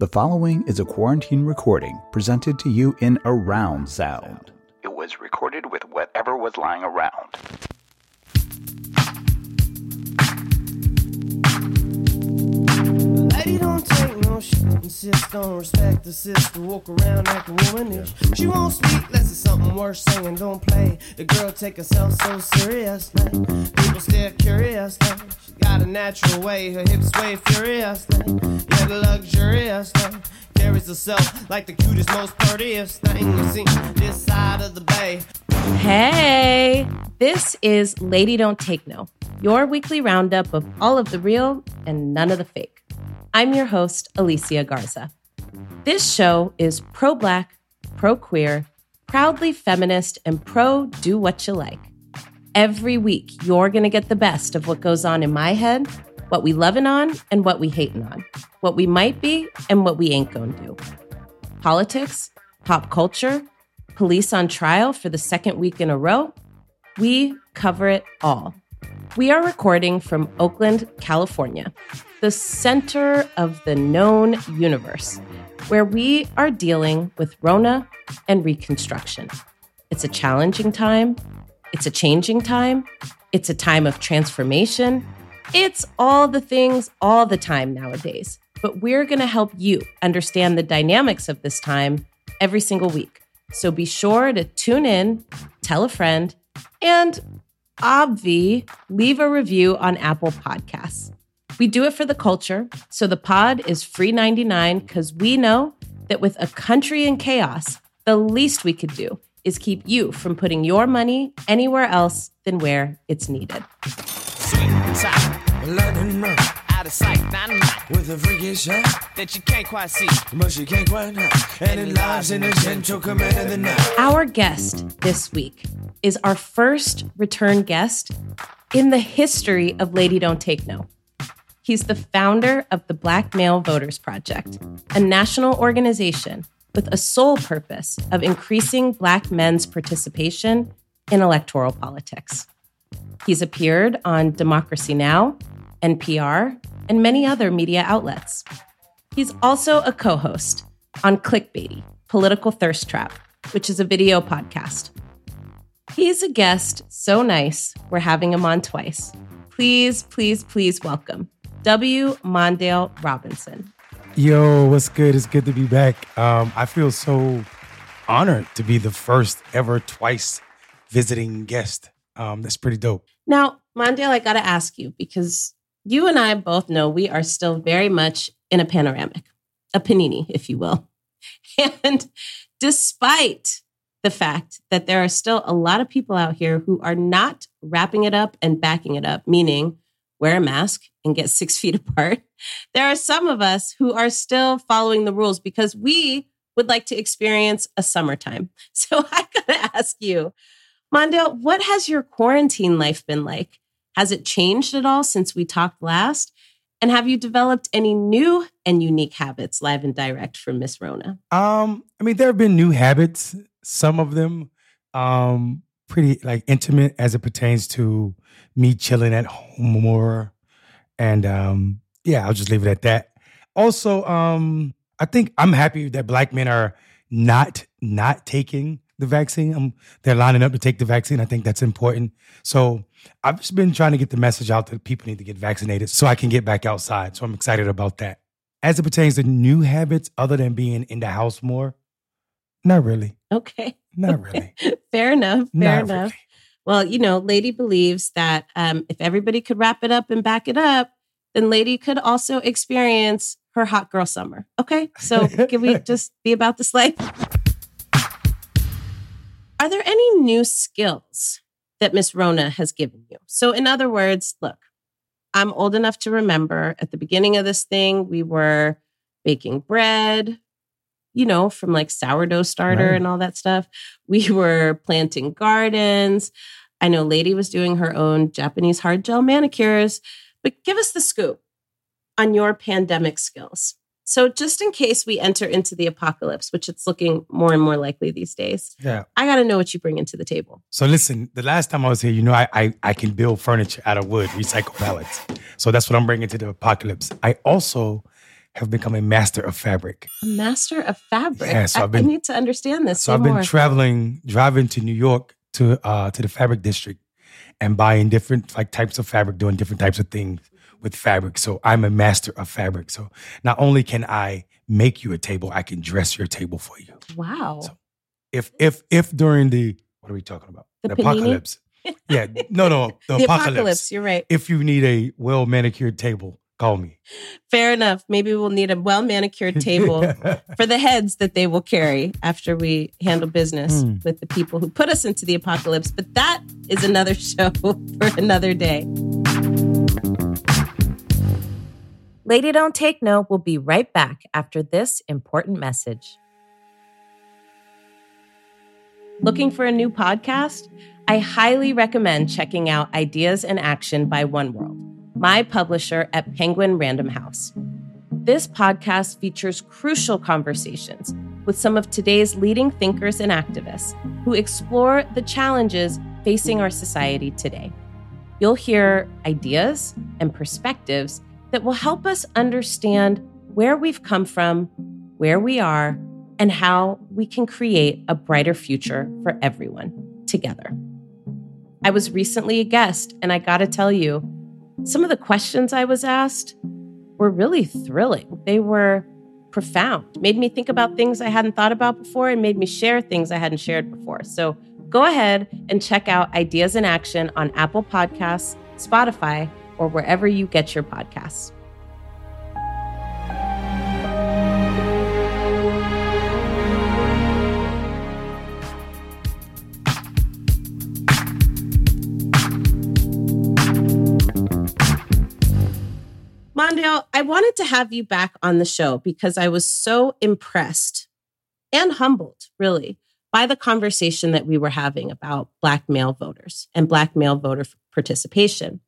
The following is a quarantine recording presented to you in around sound. It was recorded with whatever was lying around. Take no shit, insist on respect the sister, walk around like a womanish. She won't speak unless it's something worth saying, don't play. The girl take herself so seriously. People stare curiously. She got a natural way, her hips sway furiously. Yeah, the luxuriously. Carries herself like the cutest, most prettiest thing you see this side of the bay. Hey, this is Lady Don't Take No, your weekly roundup of all of the real and none of the fake. I'm your host, Alicia Garza. This show is pro black, pro queer, proudly feminist, and pro do what you like. Every week, you're going to get the best of what goes on in my head, what we loving on, and what we hating on, what we might be, and what we ain't going to do. Politics, pop culture, police on trial for the second week in a row. We cover it all. We are recording from Oakland, California, the center of the known universe, where we are dealing with Rona and Reconstruction. It's a challenging time. It's a changing time. It's a time of transformation. It's all the things all the time nowadays. But we're going to help you understand the dynamics of this time every single week. So be sure to tune in, tell a friend, and obvi, leave a review on Apple Podcasts. We do it for the culture, so the pod is free 99 because we know that with a country in chaos, the least we could do is keep you from putting your money anywhere else than where it's needed. Out of sight, dynamite with a freaky shot, that you can't quite see. but she can't quite. And it lies in the gentle command of the night. Our guest this week is our first return guest in the history of Lady Don't Take No. He's the founder of the Black Male Voters Project, a national organization with a sole purpose of increasing Black men's participation in electoral politics. He's appeared on Democracy Now!, NPR, and many other media outlets. He's also a co host on Clickbaity, Political Thirst Trap, which is a video podcast. He's a guest so nice, we're having him on twice. Please, please, please welcome W. Mondale Robinson. Yo, what's good? It's good to be back. Um, I feel so honored to be the first ever twice visiting guest. Um, that's pretty dope. Now, Mondale, I got to ask you because you and I both know we are still very much in a panoramic, a panini, if you will. And despite the fact that there are still a lot of people out here who are not wrapping it up and backing it up, meaning wear a mask and get six feet apart, there are some of us who are still following the rules because we would like to experience a summertime. So I got to ask you, Mondale, what has your quarantine life been like? Has it changed at all since we talked last? And have you developed any new and unique habits live and direct from Miss Rona? Um, I mean, there have been new habits. Some of them, um, pretty like intimate as it pertains to me chilling at home more. And um, yeah, I'll just leave it at that. Also, um, I think I'm happy that black men are not not taking the vaccine. Um, they're lining up to take the vaccine. I think that's important. So I've just been trying to get the message out that people need to get vaccinated so I can get back outside. So I'm excited about that. As it pertains to new habits, other than being in the house more, not really. Okay. Not really. Fair enough. Fair Not enough. really. Well, you know, Lady believes that um, if everybody could wrap it up and back it up, then Lady could also experience her hot girl summer. Okay. So can we just be about this life? Are there any new skills that Miss Rona has given you? So, in other words, look, I'm old enough to remember at the beginning of this thing, we were baking bread, you know, from like sourdough starter Right. and all that stuff. We were planting gardens. I know Lady was doing her own Japanese hard gel manicures, but give us the scoop on your pandemic skills. So, just in case we enter into the apocalypse, which it's looking more and more likely these days, Yeah. I got to know what you bring into the table. So listen, the last time I was here, you know, I, I I can build furniture out of wood, recycle pallets. So that's what I'm bringing to the apocalypse. I also have become a master of fabric. A master of fabric. Yeah, so I, I've been- I need to understand this. So I've been more. traveling, driving to New York to uh to the fabric district and buying different like types of fabric, doing different types of things with fabric. So I'm a master of fabric. So not only can I make you a table, I can dress your table for you. wow. So- If if if during the what are we talking about? The panini? apocalypse. yeah, no, no, the, the apocalypse. apocalypse. You're right. If you need a well manicured table, call me. Fair enough. Maybe we'll need a well manicured table for the heads that they will carry after we handle business Hmm. with the people who put us into the apocalypse. But that is another show for another day. Lady Don't Take No will be right back after this important message. Looking for a new podcast? I highly recommend checking out Ideas in Action by One World, my publisher at Penguin Random House. This podcast features crucial conversations with some of today's leading thinkers and activists who explore the challenges facing our society today. You'll hear ideas and perspectives that will help us understand where we've come from, where we are, and how we can create a brighter future for everyone together. I was recently a guest, and I gotta tell you, some of the questions I was asked were really thrilling. They were profound, made me think about things I hadn't thought about before, and made me share things I hadn't shared before. So go ahead and check out Ideas in Action on Apple Podcasts, Spotify, or wherever you get your podcasts. I wanted to have you back on the show because I was so impressed and humbled, really, by the conversation that we were having about Black male voters and Black male voter participation.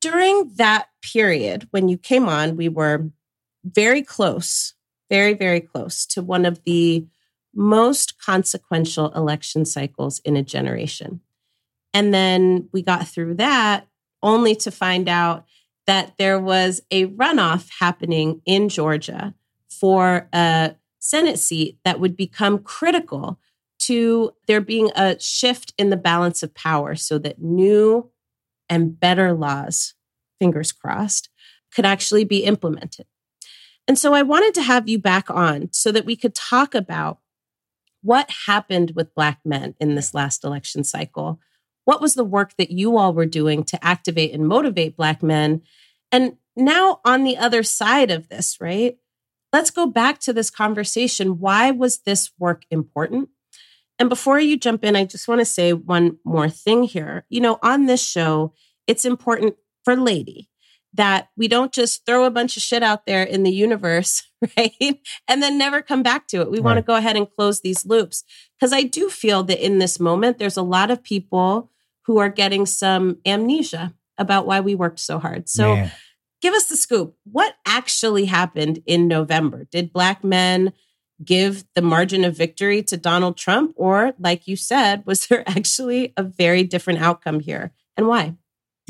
During that period, when you came on, we were very close, very, very close to one of the most consequential election cycles in a generation. And then we got through that only to find out that there was a runoff happening in Georgia for a Senate seat that would become critical to there being a shift in the balance of power so that new and better laws, fingers crossed, could actually be implemented. And so I wanted to have you back on so that we could talk about what happened with Black men in this last election cycle. What was the work that you all were doing to activate and motivate Black men? And now, on the other side of this, right? Let's go back to this conversation. Why was this work important? And before you jump in, I just want to say one more thing here. You know, on this show, it's important for Lady that we don't just throw a bunch of shit out there in the universe, right? And then never come back to it. We want to go ahead and close these loops. Because I do feel that in this moment, there's a lot of people who are getting some amnesia about why we worked so hard. So, Man. give us the scoop. What actually happened in November? Did black men give the margin of victory to Donald Trump? Or, like you said, was there actually a very different outcome here? And why?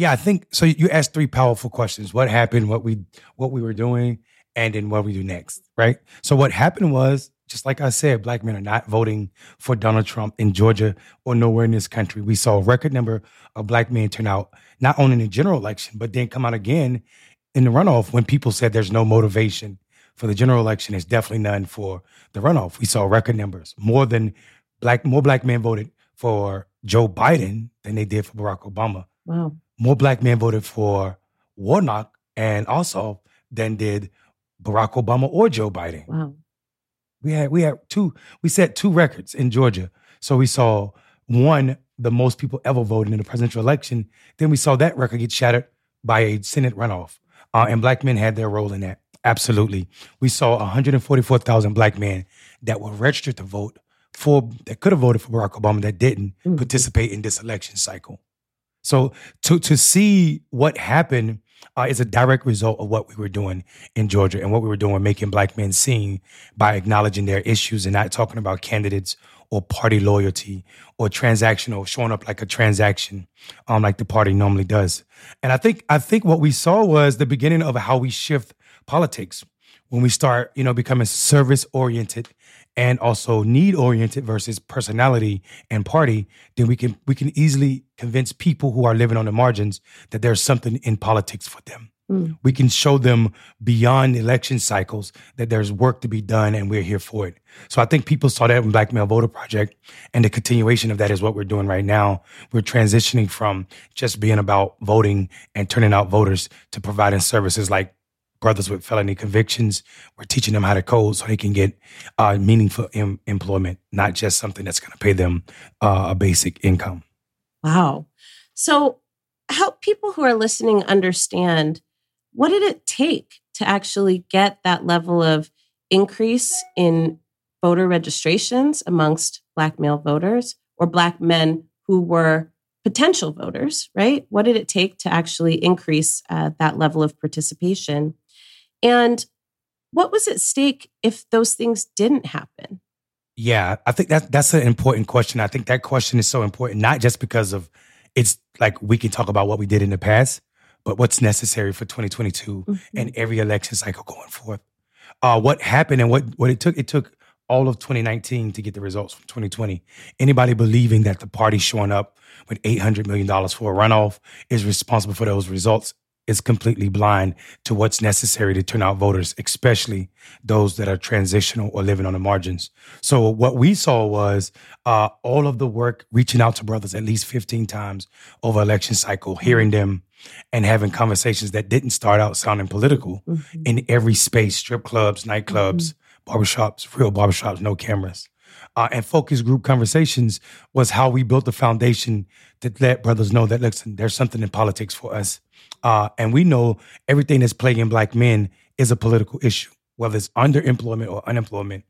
Yeah, I think so. You asked three powerful questions: what happened, what we what we were doing, and then what we do next. Right. So what happened was, just like I said, black men are not voting for Donald Trump in Georgia or nowhere in this country. We saw a record number of black men turn out not only in the general election, but then come out again in the runoff when people said there's no motivation for the general election. There's definitely none for the runoff. We saw record numbers. More than black more black men voted for Joe Biden than they did for Barack Obama Wow. More black men voted for Warnock and also than did Barack Obama or Joe Biden. Wow. We had we had two we set two records in Georgia. So we saw one the most people ever voted in the presidential election. Then we saw that record get shattered by a Senate runoff, uh, and black men had their role in that. Absolutely, we saw 144,000 black men that were registered to vote for that could have voted for Barack Obama that didn't Mhm. participate in this election cycle. So to to see what happened uh, is a direct result of what we were doing in Georgia and what we were doing, making black men seen by acknowledging their issues and not talking about candidates or party loyalty or transactional, showing up like a transaction, um, like the party normally does. And I think I think what we saw was the beginning of how we shift politics. when we start, you know, becoming service oriented and also need oriented versus personality and party, then we can we can easily convince people who are living on the margins that there's something in politics for them. Mm. We can show them beyond election cycles that there's work to be done and we're here for it. So I think people saw that in Black Male Voter Project and the continuation of that is what we're doing right now. We're transitioning from just being about voting and turning out voters to providing services like brothers with felony convictions. We're teaching them how to code so they can get uh, meaningful em- employment, not just something that's going to pay them uh, a basic income. Wow. So help people who are listening understand what did it take to actually get that level of increase in voter registrations amongst Black male voters or Black men who were potential voters, right? What did it take to actually increase uh, that level of participation? And what was at stake if those things didn't happen? Yeah, I think that that's an important question. I think that question is so important, not just because of it's like we can talk about what we did in the past, but what's necessary for 2022 mm-hmm. and every election cycle going forth. Uh, what happened and what what it took? It took all of 2019 to get the results from 2020. Anybody believing that the party showing up with 800 million dollars for a runoff is responsible for those results is completely blind to what's necessary to turn out voters, especially those that are transitional or living on the margins. So what we saw was uh, all of the work reaching out to brothers at least 15 times over election cycle, hearing them and having conversations that didn't start out sounding political mm-hmm. in every space, strip clubs, nightclubs, mm-hmm. barbershops, real barbershops, no cameras. Uh, and focus group conversations was how we built the foundation to let brothers know that listen, there's something in politics for us uh, and we know everything that's plaguing black men is a political issue, whether it's underemployment or unemployment,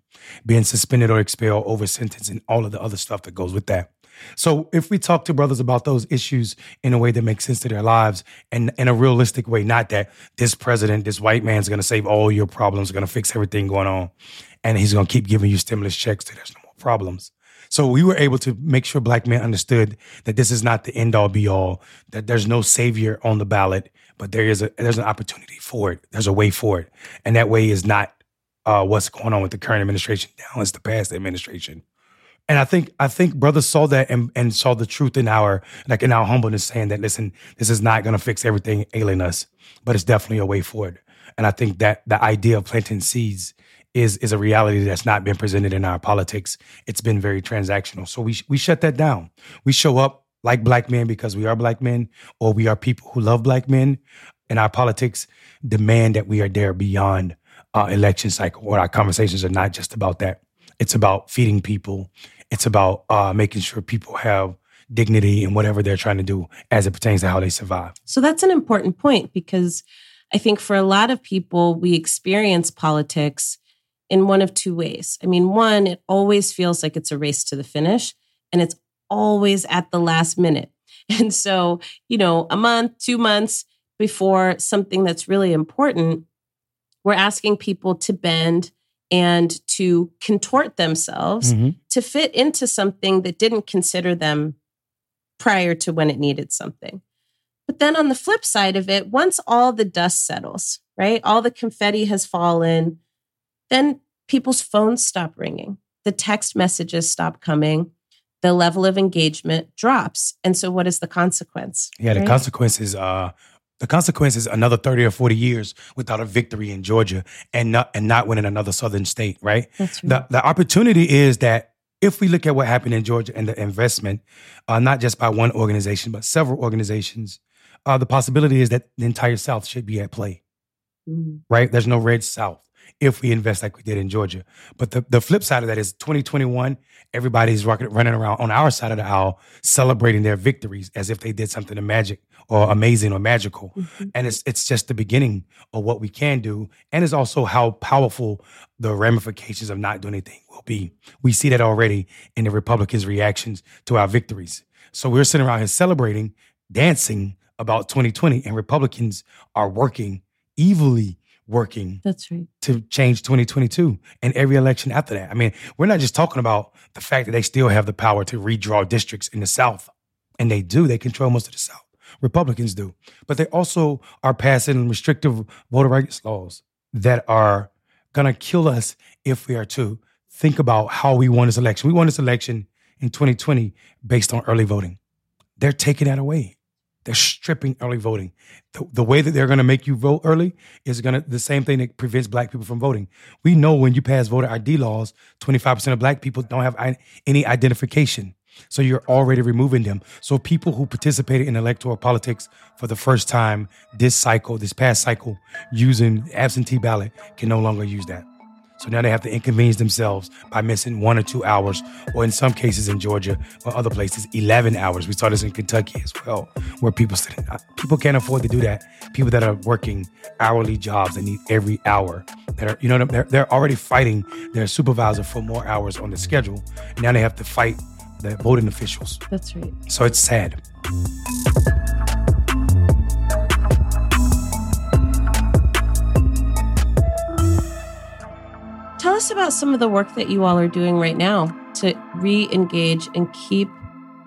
being suspended or expelled over sentence, and all of the other stuff that goes with that. So if we talk to brothers about those issues in a way that makes sense to their lives and in a realistic way, not that this president, this white man's gonna save all your problems, gonna fix everything going on, and he's gonna keep giving you stimulus checks so there's no more problems. So we were able to make sure black men understood that this is not the end all be all, that there's no savior on the ballot, but there is a there's an opportunity for it. There's a way for it. And that way is not uh, what's going on with the current administration now, it's the past administration. And I think I think brothers saw that and, and saw the truth in our like in our humbleness, saying that listen, this is not gonna fix everything ailing us, but it's definitely a way forward. And I think that the idea of planting seeds is is a reality that's not been presented in our politics. It's been very transactional. So we we shut that down. We show up like black men because we are black men, or we are people who love black men. And our politics demand that we are there beyond uh, election cycle. Or our conversations are not just about that. It's about feeding people. It's about uh, making sure people have dignity in whatever they're trying to do as it pertains to how they survive. So that's an important point because I think for a lot of people, we experience politics in one of two ways. I mean, one, it always feels like it's a race to the finish and it's always at the last minute. And so, you know, a month, two months before something that's really important, we're asking people to bend and to contort themselves mm-hmm. to fit into something that didn't consider them prior to when it needed something. But then on the flip side of it, once all the dust settles, right, all the confetti has fallen, then people's phones stop ringing, the text messages stop coming, the level of engagement drops. And so what is the consequence? Yeah, the right? consequence is uh the consequence is another 30 or 40 years without a victory in Georgia and not and not winning another southern state, right? That's right. The the opportunity is that if we look at what happened in Georgia and the investment, uh, not just by one organization, but several organizations, uh, the possibility is that the entire South should be at play. Mm-hmm. Right? There's no red South if we invest like we did in Georgia. But the, the flip side of that is 2021, everybody's running around on our side of the aisle celebrating their victories as if they did something magic or amazing or magical. Mm-hmm. And it's it's just the beginning of what we can do. And it's also how powerful the ramifications of not doing anything will be. We see that already in the Republicans' reactions to our victories. So we're sitting around here celebrating, dancing about 2020, and Republicans are working evilly working that's right to change 2022 and every election after that i mean we're not just talking about the fact that they still have the power to redraw districts in the south and they do they control most of the south republicans do but they also are passing restrictive voter rights laws that are gonna kill us if we are to think about how we won this election. We won this election in 2020 based on early voting. They're taking that away. They're stripping early voting. The, the way that they're going to make you vote early is going to the same thing that prevents black people from voting. We know when you pass voter ID laws, 25% of black people don't have any identification. So you're already removing them. So people who participated in electoral politics for the first time this cycle, this past cycle, using absentee ballot can no longer use that. So now they have to inconvenience themselves by missing one or two hours, or in some cases in Georgia or other places, 11 hours. We saw this in Kentucky as well, where people uh, people can't afford to do that. People that are working hourly jobs that need every hour that are, you know, they're, they're already fighting their supervisor for more hours on the schedule. Now they have to fight the voting officials. That's right. So it's sad. Us about some of the work that you all are doing right now to re engage and keep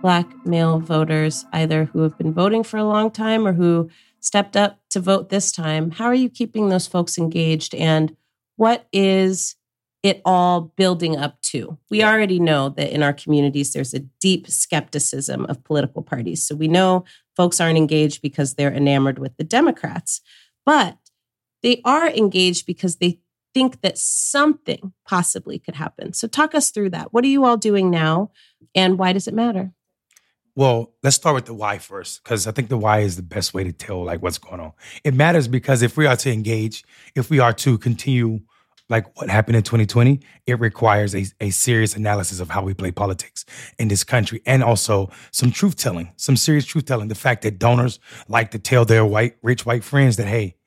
Black male voters, either who have been voting for a long time or who stepped up to vote this time. How are you keeping those folks engaged? And what is it all building up to? We already know that in our communities, there's a deep skepticism of political parties. So we know folks aren't engaged because they're enamored with the Democrats, but they are engaged because they think that something possibly could happen. So talk us through that. What are you all doing now and why does it matter? Well, let's start with the why first, because I think the why is the best way to tell like what's going on. It matters because if we are to engage, if we are to continue like what happened in 2020, it requires a, a serious analysis of how we play politics in this country and also some truth telling, some serious truth telling. The fact that donors like to tell their white, rich white friends that, hey,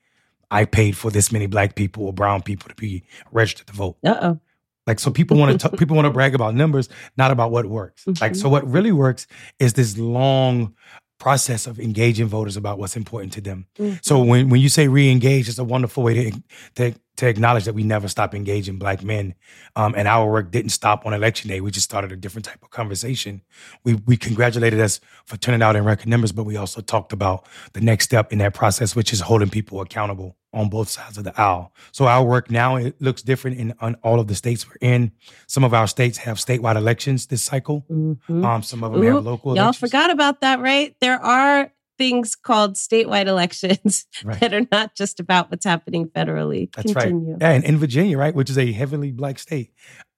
I paid for this many black people or brown people to be registered to vote. Uh oh. Like so, people want to people want to brag about numbers, not about what works. Mm-hmm. Like so, what really works is this long process of engaging voters about what's important to them. Mm-hmm. So when when you say re-engage, it's a wonderful way to to to acknowledge that we never stop engaging black men, um, and our work didn't stop on election day. We just started a different type of conversation. We we congratulated us for turning out in record numbers, but we also talked about the next step in that process, which is holding people accountable on both sides of the aisle. So our work now it looks different in on all of the states we're in. Some of our states have statewide elections this cycle. Mm-hmm. Um, some of them Ooh, have local. Y'all elections. forgot about that, right? There are things called statewide elections right. that are not just about what's happening federally. That's Continue. right. Yeah, and in Virginia, right, which is a heavily black state,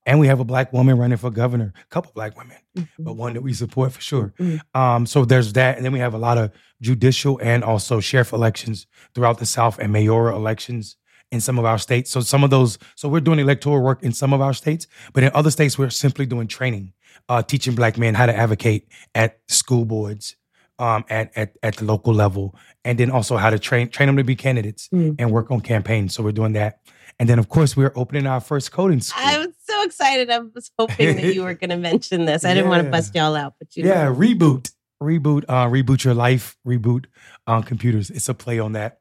and we have a black woman running for governor, a couple black women, mm-hmm. but one that we support for sure. Mm-hmm. Um, so there's that, and then we have a lot of judicial and also sheriff elections throughout the South and mayoral elections in some of our states. So some of those, so we're doing electoral work in some of our states, but in other states we're simply doing training, uh, teaching black men how to advocate at school boards, um, at, at at the local level, and then also how to train train them to be candidates mm. and work on campaigns. So we're doing that, and then of course we're opening our first coding school. I'm so excited! I was hoping that you were going to mention this. I yeah. didn't want to bust y'all out, but you yeah, know. reboot, reboot, uh, reboot your life, reboot on uh, computers. It's a play on that.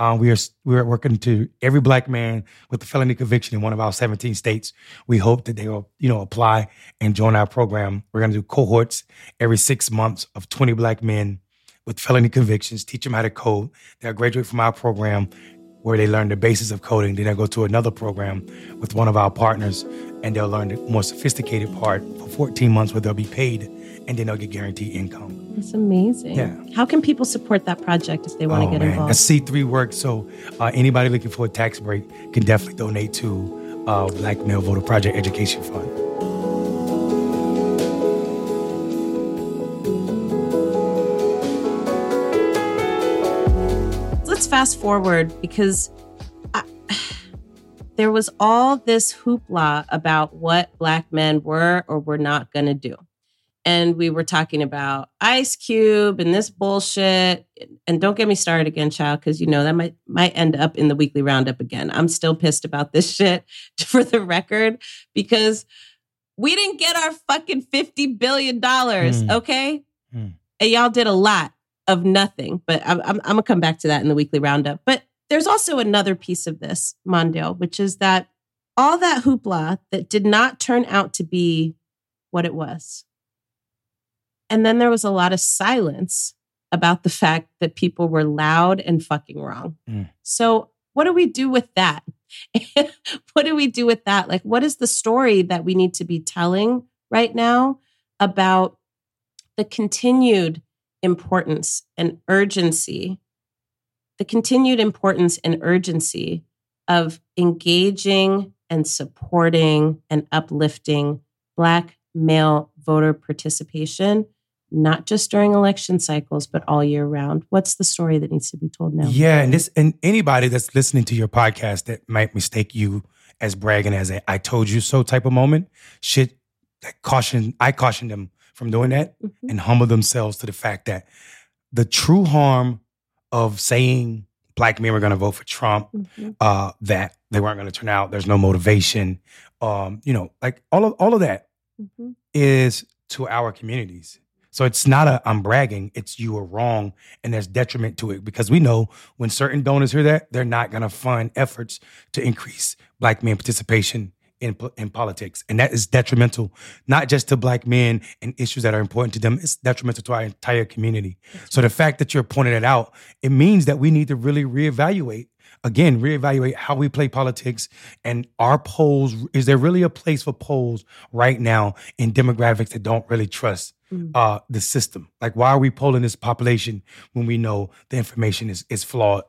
Um, we are we are working to every black man with a felony conviction in one of our 17 states. We hope that they will, you know, apply and join our program. We're going to do cohorts every six months of 20 black men with felony convictions. Teach them how to code. They'll graduate from our program where they learn the basis of coding. Then they'll go to another program with one of our partners, and they'll learn the more sophisticated part for 14 months, where they'll be paid and then they'll get guaranteed income. That's amazing. Yeah. How can people support that project if they want oh, to get man. involved? A C3 work. So uh, anybody looking for a tax break can definitely donate to uh, Black Male Voter Project Education Fund. Let's fast forward because I, there was all this hoopla about what Black men were or were not going to do and we were talking about Ice Cube and this bullshit. And don't get me started again, child, because you know that might might end up in the weekly roundup again. I'm still pissed about this shit for the record because we didn't get our fucking fifty billion dollars, mm. okay? Mm. And y'all did a lot of nothing. But I'm, I'm, I'm gonna come back to that in the weekly roundup. But there's also another piece of this, Mondale, which is that all that hoopla that did not turn out to be what it was and then there was a lot of silence about the fact that people were loud and fucking wrong. Mm. So, what do we do with that? what do we do with that? Like, what is the story that we need to be telling right now about the continued importance and urgency, the continued importance and urgency of engaging and supporting and uplifting Black male voter participation, not just during election cycles, but all year round. What's the story that needs to be told now? Yeah, and this and anybody that's listening to your podcast that might mistake you as bragging as a "I told you so" type of moment, should caution. I caution them from doing that mm-hmm. and humble themselves to the fact that the true harm of saying black men were going to vote for Trump, mm-hmm. uh, that they weren't going to turn out, there's no motivation, um, you know, like all of all of that mm-hmm. is to our communities. So it's not a I'm bragging, it's you are wrong and there's detriment to it because we know when certain donors hear that, they're not going to fund efforts to increase black men participation in, in politics. And that is detrimental, not just to black men and issues that are important to them, it's detrimental to our entire community. So the fact that you're pointing it out, it means that we need to really reevaluate again, reevaluate how we play politics and our polls. Is there really a place for polls right now in demographics that don't really trust mm. uh, the system? Like, why are we polling this population when we know the information is is flawed,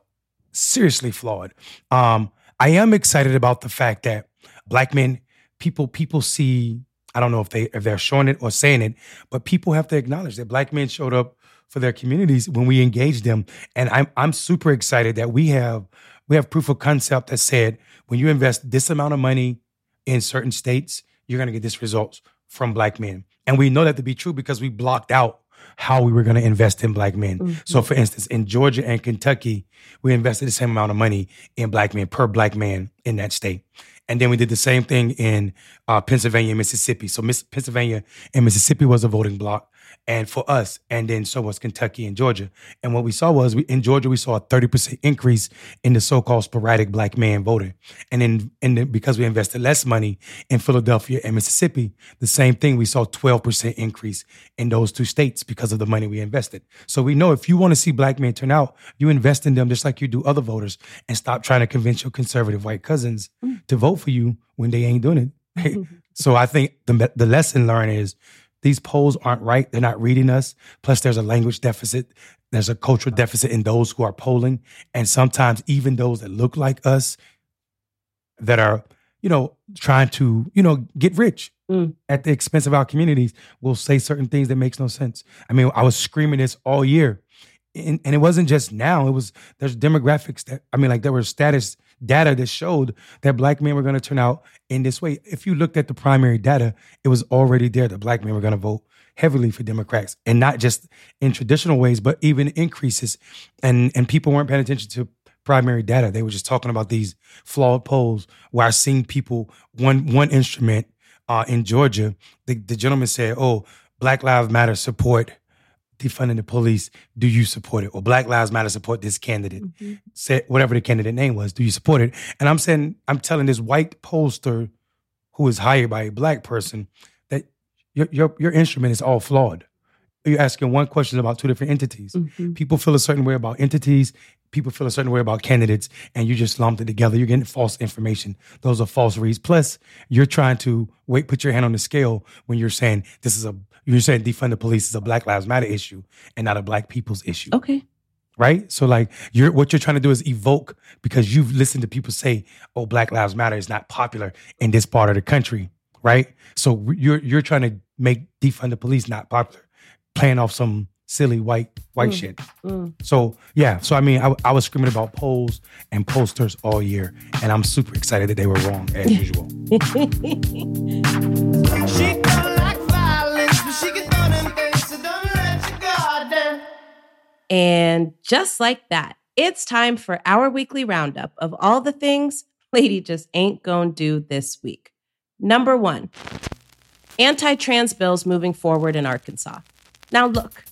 seriously flawed? Um, I am excited about the fact that black men, people people see. I don't know if they if they're showing it or saying it, but people have to acknowledge that black men showed up for their communities when we engaged them, and I'm I'm super excited that we have we have proof of concept that said when you invest this amount of money in certain states, you're going to get this results from black men, and we know that to be true because we blocked out how we were going to invest in black men. Mm-hmm. So, for instance, in Georgia and Kentucky, we invested the same amount of money in black men per black man in that state. And then we did the same thing in uh, Pennsylvania and Mississippi. So Miss, Pennsylvania and Mississippi was a voting block and for us, and then so was Kentucky and Georgia. And what we saw was we, in Georgia, we saw a 30% increase in the so-called sporadic black man voting. And then, and then because we invested less money in Philadelphia and Mississippi, the same thing, we saw 12% increase in those two states because of the money we invested. So we know if you want to see black men turn out, you invest in them just like you do other voters and stop trying to convince your conservative white cousins mm. to vote for you when they ain't doing it. so I think the, the lesson learned is these polls aren't right. They're not reading us. Plus, there's a language deficit. There's a cultural deficit in those who are polling. And sometimes even those that look like us that are, you know, trying to, you know, get rich mm. at the expense of our communities will say certain things that makes no sense. I mean, I was screaming this all year. And, and it wasn't just now. It was there's demographics that I mean, like there were status data that showed that black men were going to turn out in this way. If you looked at the primary data, it was already there that black men were going to vote heavily for Democrats and not just in traditional ways, but even increases. And and people weren't paying attention to primary data. They were just talking about these flawed polls where I've seen people one one instrument uh, in Georgia, the, the gentleman said, Oh, Black Lives Matter support defunding the police, do you support it? Or Black Lives Matter support this candidate. Mm-hmm. Say whatever the candidate name was, do you support it? And I'm saying, I'm telling this white pollster who is hired by a black person that your your your instrument is all flawed. You're asking one question about two different entities. Mm-hmm. People feel a certain way about entities. People feel a certain way about candidates, and you just lumped it together. You're getting false information. Those are false reads. Plus, you're trying to wait, put your hand on the scale when you're saying this is a you're saying defund the police is a Black Lives Matter issue and not a Black people's issue. Okay. Right? So like you're what you're trying to do is evoke because you've listened to people say, oh, Black Lives Matter is not popular in this part of the country. Right? So you're you're trying to make defund the police not popular, playing off some silly white white mm. shit. Mm. So yeah, so I mean, I, I, was screaming about polls and posters all year, and I'm super excited that they were wrong as usual. And just like that, it's time for our weekly roundup of all the things Lady just ain't gonna do this week. Number one, anti trans bills moving forward in Arkansas. Now, look,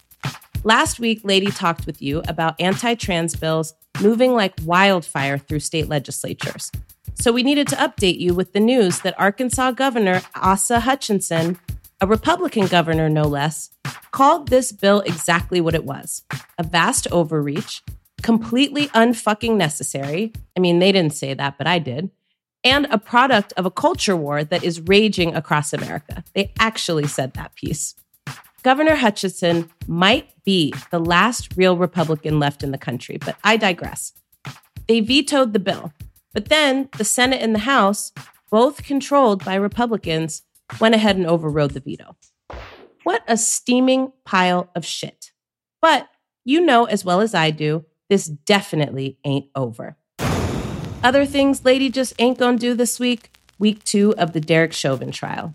last week, Lady talked with you about anti trans bills moving like wildfire through state legislatures. So we needed to update you with the news that Arkansas Governor Asa Hutchinson a Republican governor, no less, called this bill exactly what it was a vast overreach, completely unfucking necessary. I mean, they didn't say that, but I did. and a product of a culture war that is raging across America. They actually said that piece. Governor Hutchinson might be the last real Republican left in the country, but I digress. They vetoed the bill, but then the Senate and the House, both controlled by Republicans, went ahead and overrode the veto. What a steaming pile of shit. But you know as well as I do, this definitely ain't over. Other things Lady just ain't gonna do this week week two of the Derek Chauvin trial.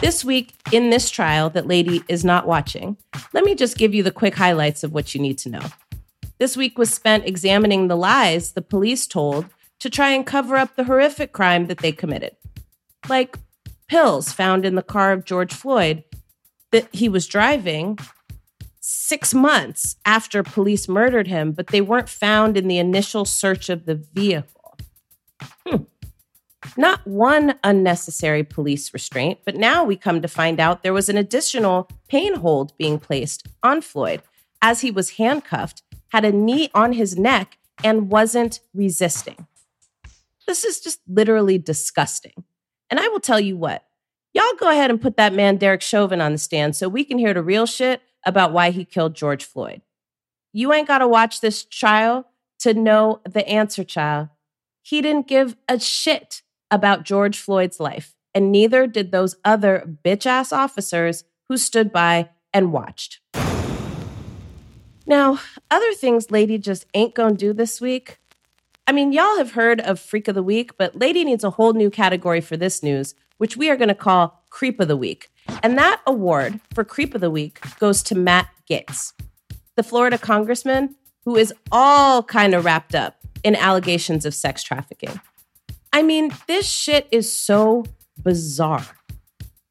This week, in this trial that Lady is not watching, let me just give you the quick highlights of what you need to know. This week was spent examining the lies the police told to try and cover up the horrific crime that they committed. Like pills found in the car of George Floyd that he was driving six months after police murdered him, but they weren't found in the initial search of the vehicle. Hmm. Not one unnecessary police restraint, but now we come to find out there was an additional pain hold being placed on Floyd as he was handcuffed, had a knee on his neck, and wasn't resisting. This is just literally disgusting. And I will tell you what, y'all go ahead and put that man Derek Chauvin on the stand so we can hear the real shit about why he killed George Floyd. You ain't got to watch this trial to know the answer, child. He didn't give a shit about George Floyd's life, and neither did those other bitch ass officers who stood by and watched. Now, other things Lady just ain't gonna do this week. I mean, y'all have heard of Freak of the Week, but Lady needs a whole new category for this news, which we are gonna call Creep of the Week. And that award for Creep of the Week goes to Matt Gaetz, the Florida congressman who is all kind of wrapped up in allegations of sex trafficking. I mean, this shit is so bizarre.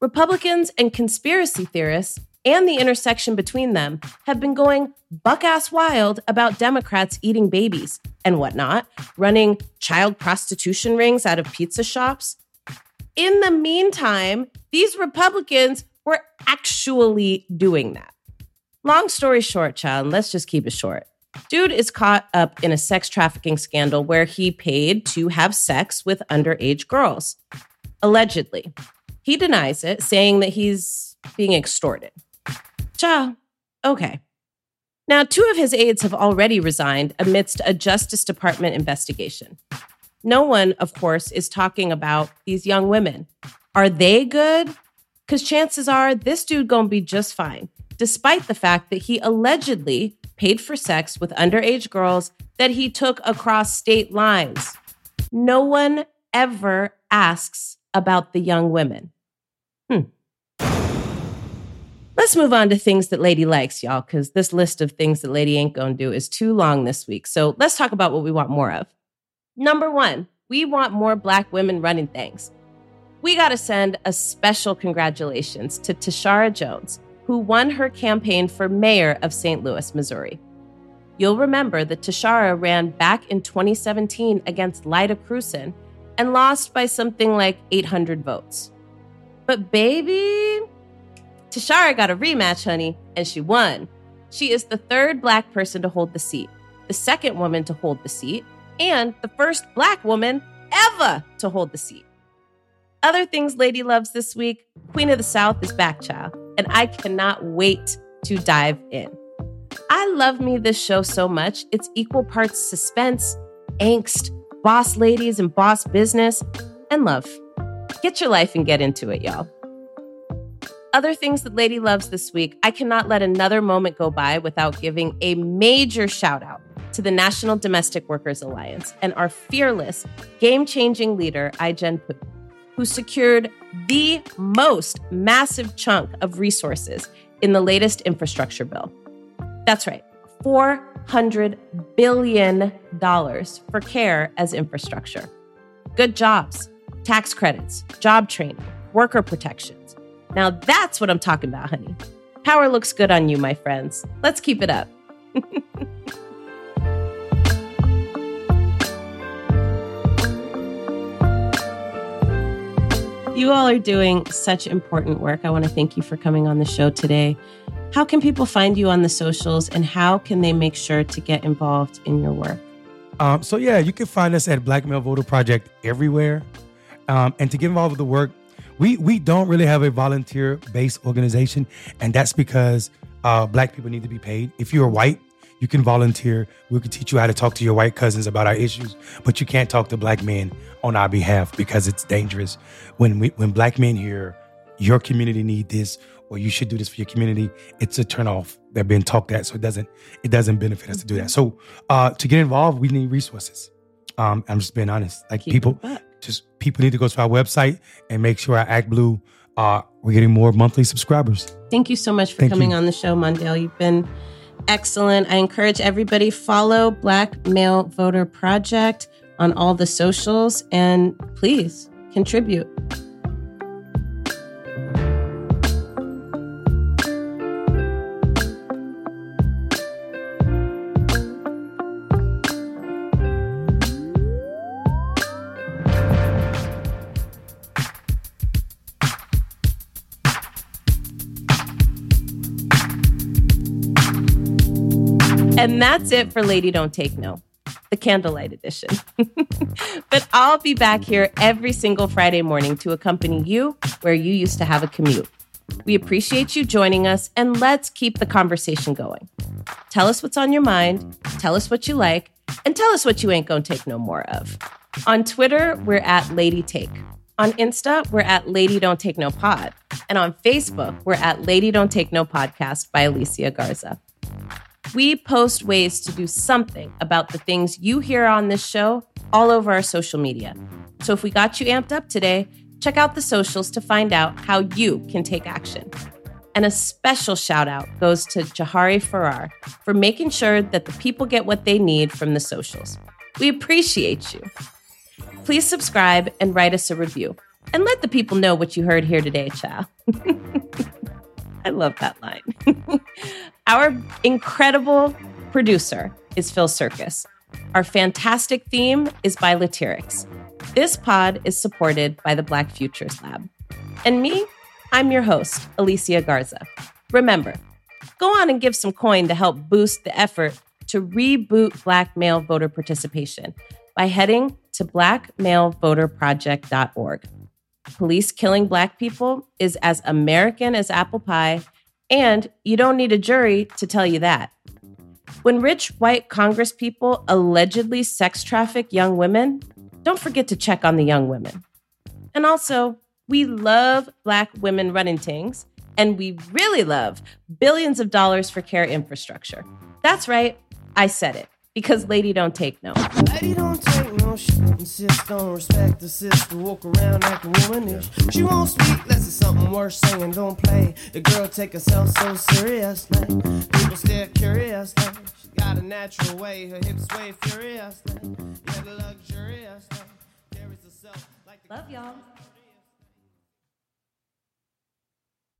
Republicans and conspiracy theorists and the intersection between them have been going buck ass wild about Democrats eating babies and whatnot, running child prostitution rings out of pizza shops. In the meantime, these Republicans were actually doing that. Long story short, child, let's just keep it short. Dude is caught up in a sex trafficking scandal where he paid to have sex with underage girls, allegedly. He denies it, saying that he's being extorted. Ciao. Okay. Now, two of his aides have already resigned amidst a Justice Department investigation. No one, of course, is talking about these young women. Are they good? Because chances are this dude gonna be just fine, despite the fact that he allegedly paid for sex with underage girls that he took across state lines. No one ever asks about the young women. Hmm. Let's move on to things that Lady likes, y'all, because this list of things that Lady ain't gonna do is too long this week. So let's talk about what we want more of. Number one, we want more Black women running things. We gotta send a special congratulations to Tishaura Jones who won her campaign for mayor of St. Louis, Missouri. You'll remember that Tishaura ran back in 2017 against Lyda Krewson and lost by something like 800 votes. But baby, Tishaura got a rematch, honey, and she won. She is the third black person to hold the seat, the second woman to hold the seat, and the first black woman ever to hold the seat. Other things Lady loves this week Queen of the South is back, child and I cannot wait to dive in. I love me this show so much. It's equal parts suspense, angst, boss ladies and boss business, and love. Get your life and get into it, y'all. Other things that Lady loves this week, I cannot let another moment go by without giving a major shout out to the National Domestic Workers Alliance and our fearless, game changing leader, Ai-jen Poo who secured the most massive chunk of resources in the latest infrastructure bill. That's right, $400 billion for care as infrastructure. Good jobs, tax credits, job training, worker protections. Now that's what I'm talking about, honey. Power looks good on you, my friends. Let's keep it up. You all are doing such important work. I want to thank you for coming on the show today. How can people find you on the socials and how can they make sure to get involved in your work? Um, so yeah, you can find us at Black Male Voter Project everywhere. Um, and to get involved with the work, we we don't really have a volunteer based organization, and that's because uh, black people need to be paid. If you're white, you can volunteer. We can teach you how to talk to your white cousins about our issues, but you can't talk to black men on our behalf because it's dangerous. When we when black men hear your community need this or you should do this for your community, it's a turnoff. They're being talked at, so it doesn't it doesn't benefit us to do that. So uh, to get involved, we need resources. Um, I'm just being honest. Like Keep people, just people need to go to our website and make sure our Act Blue. Uh, we're getting more monthly subscribers. Thank you so much for Thank coming you. on the show, Mondale. You've been excellent. I encourage everybody follow Black Male Voter Project on all the socials and please contribute. And that's it for Lady Don't Take No, the candlelight edition. but I'll be back here every single Friday morning to accompany you where you used to have a commute. We appreciate you joining us and let's keep the conversation going. Tell us what's on your mind, tell us what you like, and tell us what you ain't gonna take no more of. On Twitter, we're at Lady Take. On Insta, we're at Lady Don't Take No Pod. And on Facebook, we're at Lady Don't Take No Podcast by Alicia Garza. We post ways to do something about the things you hear on this show all over our social media. So if we got you amped up today, check out the socials to find out how you can take action. And a special shout out goes to Jahari Farrar for making sure that the people get what they need from the socials. We appreciate you. Please subscribe and write us a review. And let the people know what you heard here today, child. I love that line. Our incredible producer is Phil Circus. Our fantastic theme is by Latyrx. This pod is supported by the Black Futures Lab. And me, I'm your host, Alicia Garza. Remember, go on and give some coin to help boost the effort to reboot Black male voter participation by heading to blackmalevoterproject.org. Police killing Black people is as American as apple pie, and you don't need a jury to tell you that. When rich white Congress people allegedly sex traffic young women, don't forget to check on the young women. And also, we love Black women running things, and we really love billions of dollars for care infrastructure. That's right, I said it, because Lady Don't Take No. Lady don't take no shit, insist on respect the sister, walk around acting womanish. She won't speak unless it's something worth saying, don't play. The girl take herself so seriously. People stare curiously. She got a natural way, her hips sway furiously. Yet luxuriously. Carries herself like the Love y'all.